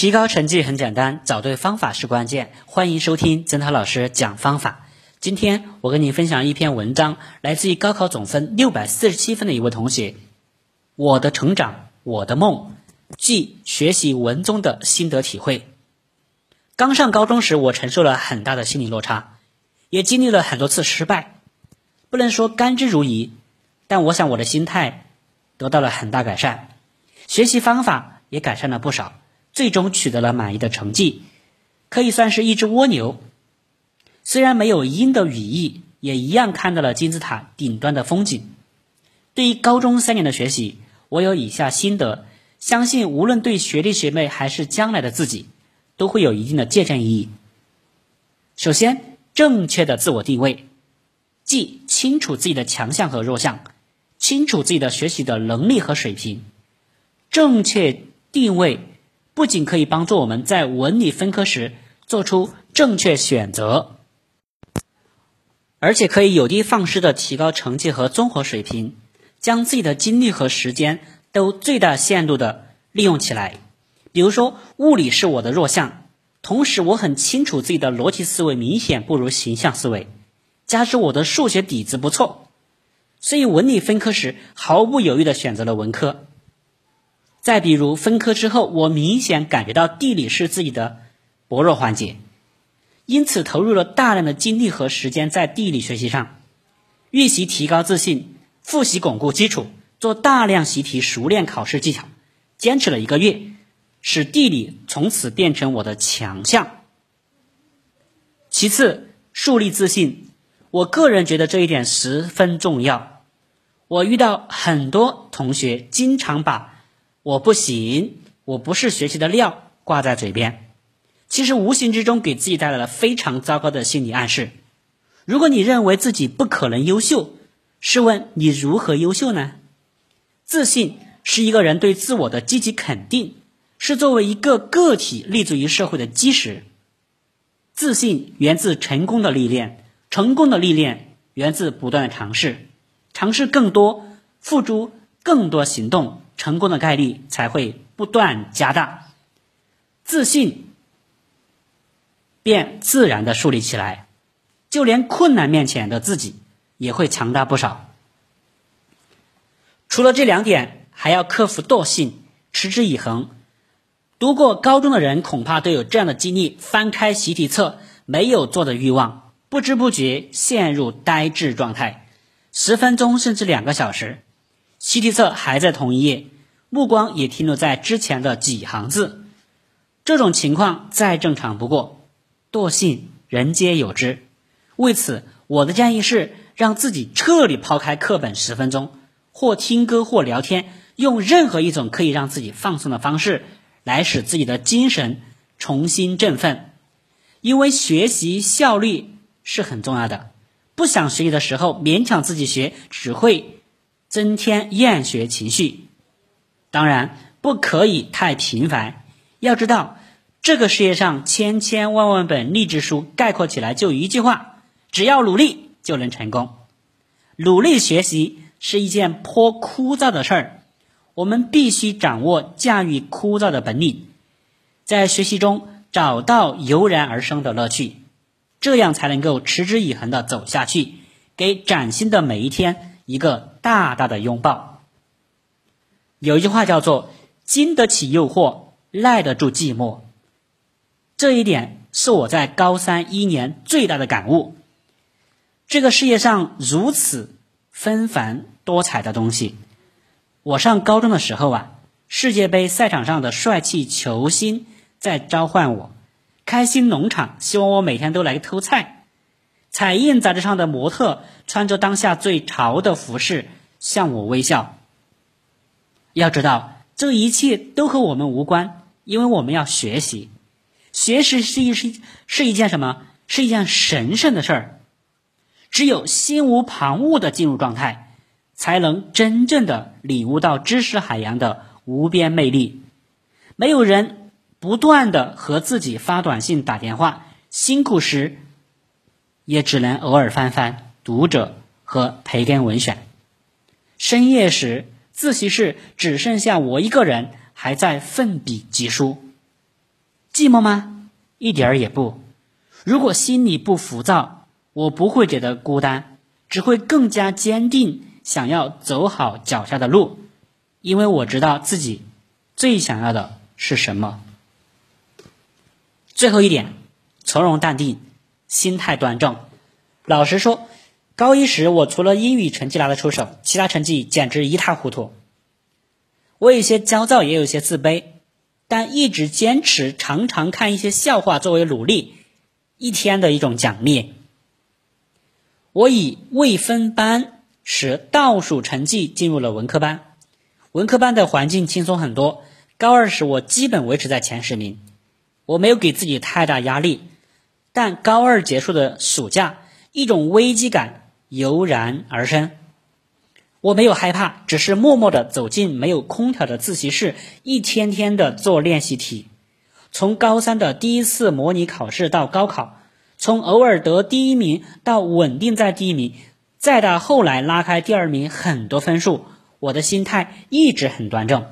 提高成绩很简单，找对方法是关键。欢迎收听曾涛老师讲方法。今天我跟你分享一篇文章，来自于高考总分六百四十七分的一位同学。我的成长，我的梦，即学习文综的心得体会。刚上高中时，我承受了很大的心理落差，也经历了很多次失败，不能说甘之如饴，但我想我的心态得到了很大改善，学习方法也改善了不少，最终取得了满意的成绩，可以算是一只蜗牛。虽然没有鹰的羽翼，也一样看到了金字塔顶端的风景。对于高中三年的学习，我有以下心得，相信无论对学弟学妹还是将来的自己。都会有一定的借鉴意义。首先，正确的自我定位，即清楚自己的强项和弱项，清楚自己的学习的能力和水平。正确定位不仅可以帮助我们在文理分科时做出正确选择，而且可以有的放矢的提高成绩和综合水平，将自己的精力和时间都最大限度的利用起来。比如说，物理是我的弱项，同时我很清楚自己的逻辑思维明显不如形象思维，加之我的数学底子不错，所以文理分科时毫不犹豫的选择了文科。再比如分科之后，我明显感觉到地理是自己的薄弱环节，因此投入了大量的精力和时间在地理学习上，预习提高自信，复习巩固基础，做大量习题熟练考试技巧，坚持了一个月。使地理从此变成我的强项。其次，树立自信，我个人觉得这一点十分重要。我遇到很多同学经常把“我不行”“我不是学习的料”挂在嘴边，其实无形之中给自己带来了非常糟糕的心理暗示。如果你认为自己不可能优秀，试问你如何优秀呢？自信是一个人对自我的积极肯定。是作为一个个体立足于社会的基石。自信源自成功的历练，成功的历练源自不断的尝试，尝试更多，付诸更多行动，成功的概率才会不断加大，自信便自然的树立起来，就连困难面前的自己也会强大不少。除了这两点，还要克服惰性，持之以恒。读过高中的人恐怕都有这样的经历：翻开习题册，没有做的欲望，不知不觉陷入呆滞状态，十分钟甚至两个小时，习题册还在同一页，目光也停留在之前的几行字。这种情况再正常不过，惰性人皆有之。为此，我的建议是让自己彻底抛开课本十分钟，或听歌或聊天，用任何一种可以让自己放松的方式。来使自己的精神重新振奋，因为学习效率是很重要的。不想学习的时候，勉强自己学，只会增添厌学情绪。当然，不可以太频繁。要知道，这个世界上千千万万本励志书，概括起来就一句话：只要努力就能成功。努力学习是一件颇枯燥的事儿。我们必须掌握驾驭枯燥的本领，在学习中找到油然而生的乐趣，这样才能够持之以恒的走下去，给崭新的每一天一个大大的拥抱。有一句话叫做“经得起诱惑，耐得住寂寞”，这一点是我在高三一年最大的感悟。这个世界上如此纷繁多彩的东西。我上高中的时候啊，世界杯赛场上的帅气球星在召唤我，开心农场希望我每天都来偷菜，彩印杂志上的模特穿着当下最潮的服饰向我微笑。要知道，这一切都和我们无关，因为我们要学习，学习是一是是一件什么？是一件神圣的事儿。只有心无旁骛的进入状态。才能真正的领悟到知识海洋的无边魅力。没有人不断的和自己发短信、打电话，辛苦时也只能偶尔翻翻《读者》和《培根文选》。深夜时，自习室只剩下我一个人，还在奋笔疾书。寂寞吗？一点儿也不。如果心里不浮躁，我不会觉得孤单，只会更加坚定想要走好脚下的路，因为我知道自己最想要的是什么。最后一点，从容淡定，心态端正。老实说，高一时我除了英语成绩拿得出手，其他成绩简直一塌糊涂。我有些焦躁，也有些自卑，但一直坚持，常常看一些笑话作为努力一天的一种奖励。我以未分班时倒数成绩进入了文科班，文科班的环境轻松很多。高二时我基本维持在前十名，我没有给自己太大压力。但高二结束的暑假，一种危机感油然而生。我没有害怕，只是默默地走进没有空调的自习室，一天天的做练习题。从高三的第一次模拟考试到高考，从偶尔得第一名到稳定在第一名，再到后来拉开第二名很多分数，我的心态一直很端正。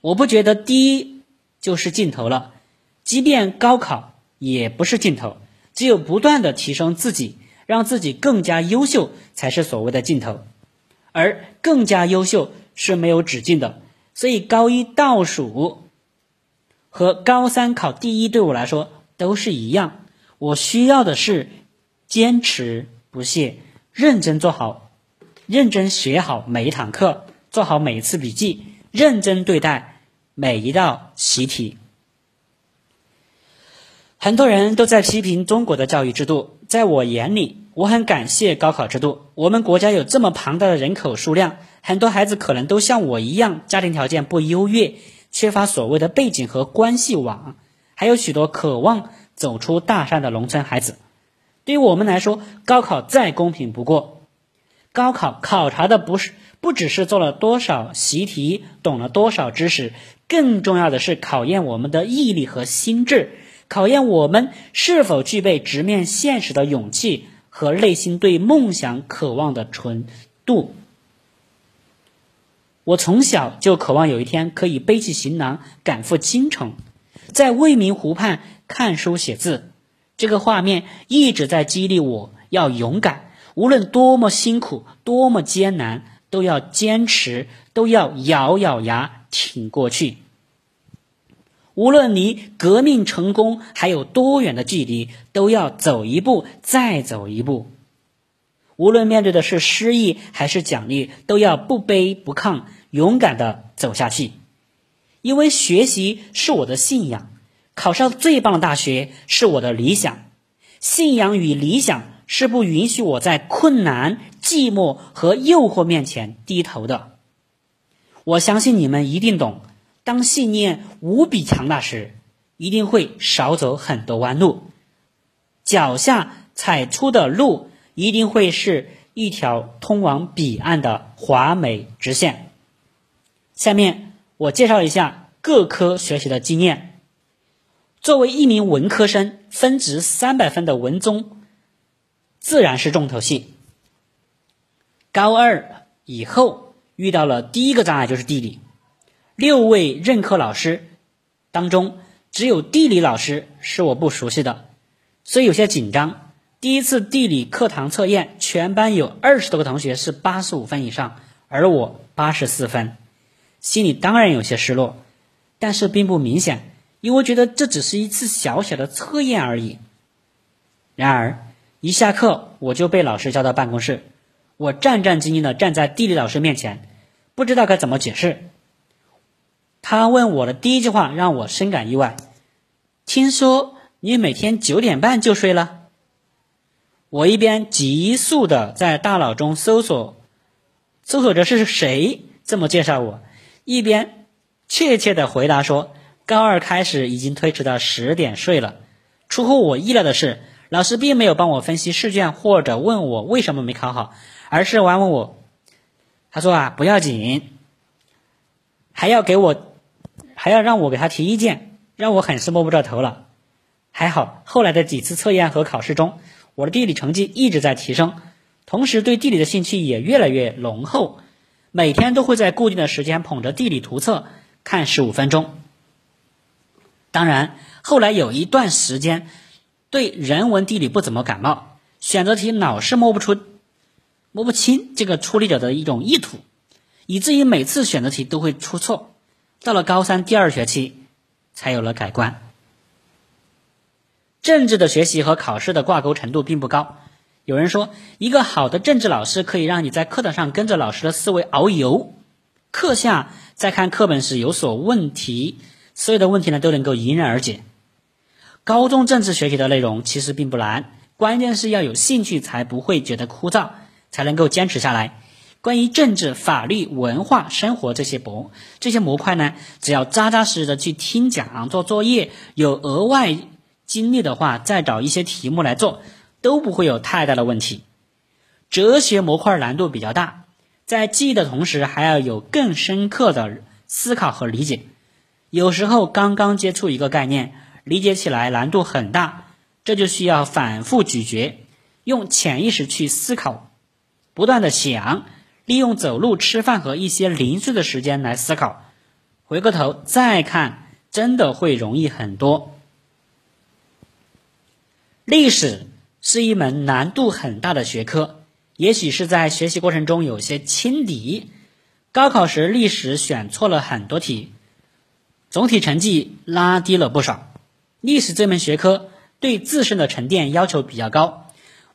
我不觉得第一就是尽头了，即便高考也不是尽头，只有不断的提升自己，让自己更加优秀，才是所谓的尽头。而更加优秀是没有止境的，所以高一倒数和高三考第一对我来说都是一样。我需要的是坚持不懈，认真做好，认真学好每一堂课，做好每一次笔记，认真对待每一道习题。很多人都在批评中国的教育制度，在我眼里。我很感谢高考制度。我们国家有这么庞大的人口数量，很多孩子可能都像我一样，家庭条件不优越，缺乏所谓的背景和关系网，还有许多渴望走出大山的农村孩子。对于我们来说，高考再公平不过。高考考察的不是不只是做了多少习题，懂了多少知识，更重要的是考验我们的毅力和心智，考验我们是否具备直面现实的勇气。和内心对梦想渴望的纯度。我从小就渴望有一天可以背起行囊赶赴京城，在未名湖畔看书写字。这个画面一直在激励我要勇敢，无论多么辛苦、多么艰难，都要坚持，都要咬咬牙挺过去。无论离革命成功还有多远的距离，都要走一步，再走一步。无论面对的是失意还是奖励，都要不卑不亢，勇敢的走下去。因为学习是我的信仰，考上最棒的大学是我的理想。信仰与理想是不允许我在困难、寂寞和诱惑面前低头的。我相信你们一定懂。当信念无比强大时，一定会少走很多弯路，脚下踩出的路一定会是一条通往彼岸的华美直线。下面我介绍一下各科学习的经验。作为一名文科生，分值三百分的文综自然是重头戏。高二以后遇到了第一个障碍就是地理。六位任课老师当中，只有地理老师是我不熟悉的，所以有些紧张。第一次地理课堂测验，全班有二十多个同学是八十五分以上，而我八十四分，心里当然有些失落，但是并不明显，因为觉得这只是一次小小的测验而已。然而一下课，我就被老师叫到办公室，我战战兢兢的站在地理老师面前，不知道该怎么解释。他问我的第一句话让我深感意外。听说你每天九点半就睡了。我一边急速的在大脑中搜索，搜索着是谁这么介绍我，一边确切的回答说：高二开始已经推迟到十点睡了。出乎我意料的是，老师并没有帮我分析试卷或者问我为什么没考好，而是安慰我。他说啊，不要紧，还要给我。还要让我给他提意见，让我很是摸不着头脑。还好后来的几次测验和考试中，我的地理成绩一直在提升，同时对地理的兴趣也越来越浓厚。每天都会在固定的时间捧着地理图册看十五分钟。当然，后来有一段时间对人文地理不怎么感冒，选择题老是摸不出、摸不清这个出题者的一种意图，以至于每次选择题都会出错。到了高三第二学期，才有了改观。政治的学习和考试的挂钩程度并不高。有人说，一个好的政治老师可以让你在课堂上跟着老师的思维遨游，课下在看课本时有所问题，所有的问题呢都能够迎刃而解。高中政治学习的内容其实并不难，关键是要有兴趣，才不会觉得枯燥，才能够坚持下来。关于政治、法律、文化、生活这些模这些模块呢，只要扎扎实实的去听讲、做作业，有额外精力的话，再找一些题目来做，都不会有太大的问题。哲学模块难度比较大，在记忆的同时，还要有更深刻的思考和理解。有时候刚刚接触一个概念，理解起来难度很大，这就需要反复咀嚼，用潜意识去思考，不断的想。利用走路、吃饭和一些零碎的时间来思考，回过头再看，真的会容易很多。历史是一门难度很大的学科，也许是在学习过程中有些轻敌，高考时历史选错了很多题，总体成绩拉低了不少。历史这门学科对自身的沉淀要求比较高。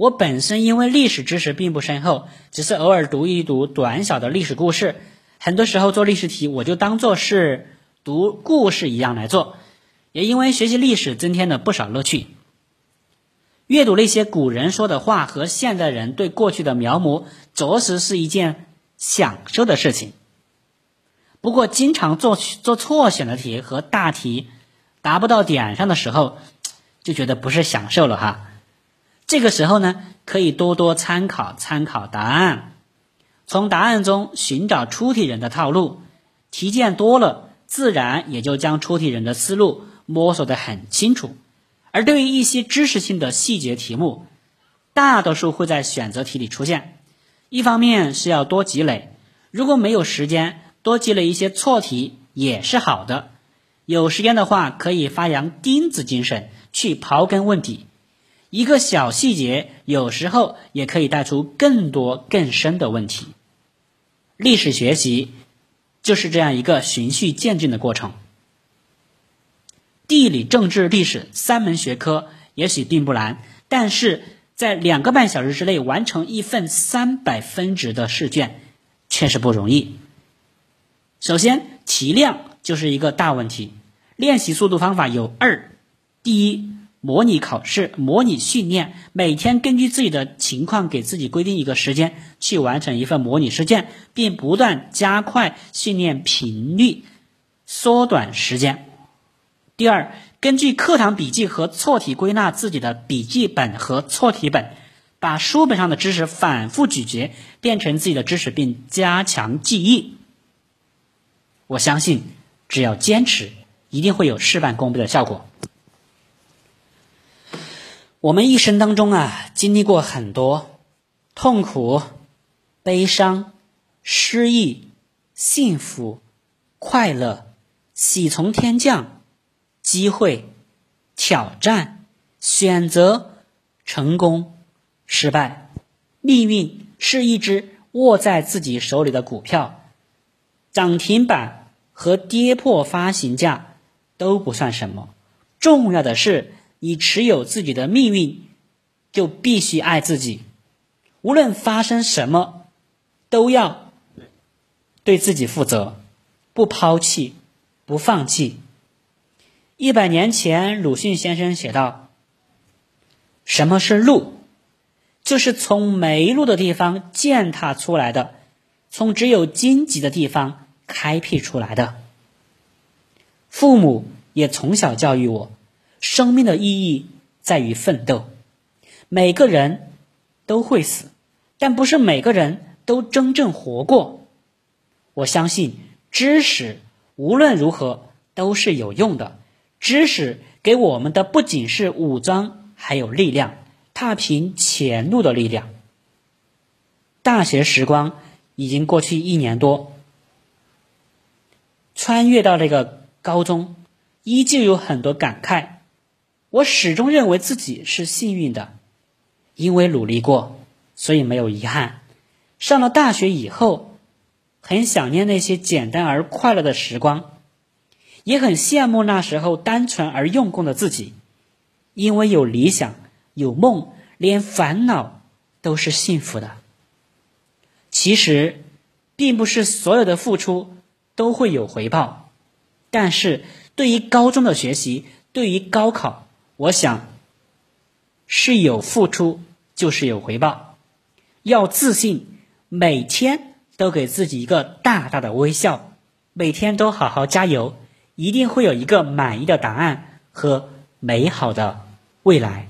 我本身因为历史知识并不深厚，只是偶尔读一读短小的历史故事。很多时候做历史题，我就当做是读故事一样来做。也因为学习历史增添了不少乐趣。阅读那些古人说的话和现代人对过去的描摹，着实是一件享受的事情。不过，经常做做错选的题和大题达不到点上的时候，就觉得不是享受了哈。这个时候呢，可以多多参考参考答案，从答案中寻找出题人的套路。题见多了，自然也就将出题人的思路摸索得很清楚。而对于一些知识性的细节题目，大多数会在选择题里出现。一方面是要多积累，如果没有时间，多积累一些错题也是好的。有时间的话，可以发扬钉子精神，去刨根问底。一个小细节，有时候也可以带出更多更深的问题。历史学习就是这样一个循序渐进的过程。地理、政治、历史三门学科也许并不难，但是在两个半小时之内完成一份三百分值的试卷，确实不容易。首先，题量就是一个大问题。练习速度方法有二：第一。模拟考试、模拟训练，每天根据自己的情况给自己规定一个时间去完成一份模拟试卷，并不断加快训练频率，缩短时间。第二，根据课堂笔记和错题归纳自己的笔记本和错题本，把书本上的知识反复咀嚼，变成自己的知识，并加强记忆。我相信，只要坚持，一定会有事半功倍的效果。我们一生当中啊，经历过很多痛苦、悲伤、失意、幸福、快乐、喜从天降、机会、挑战、选择、成功、失败。命运是一只握在自己手里的股票，涨停板和跌破发行价都不算什么，重要的是。你持有自己的命运，就必须爱自己。无论发生什么，都要对自己负责，不抛弃，不放弃。一百年前，鲁迅先生写道：“什么是路？就是从没路的地方践踏出来的，从只有荆棘的地方开辟出来的。”父母也从小教育我。生命的意义在于奋斗。每个人都会死，但不是每个人都真正活过。我相信知识无论如何都是有用的。知识给我们的不仅是武装，还有力量，踏平前路的力量。大学时光已经过去一年多，穿越到那个高中。依旧有很多感慨。我始终认为自己是幸运的，因为努力过，所以没有遗憾。上了大学以后，很想念那些简单而快乐的时光，也很羡慕那时候单纯而用功的自己，因为有理想、有梦，连烦恼都是幸福的。其实，并不是所有的付出都会有回报，但是对于高中的学习，对于高考，我想是有付出就是有回报。要自信，每天都给自己一个大大的微笑，每天都好好加油，一定会有一个满意的答案和美好的未来。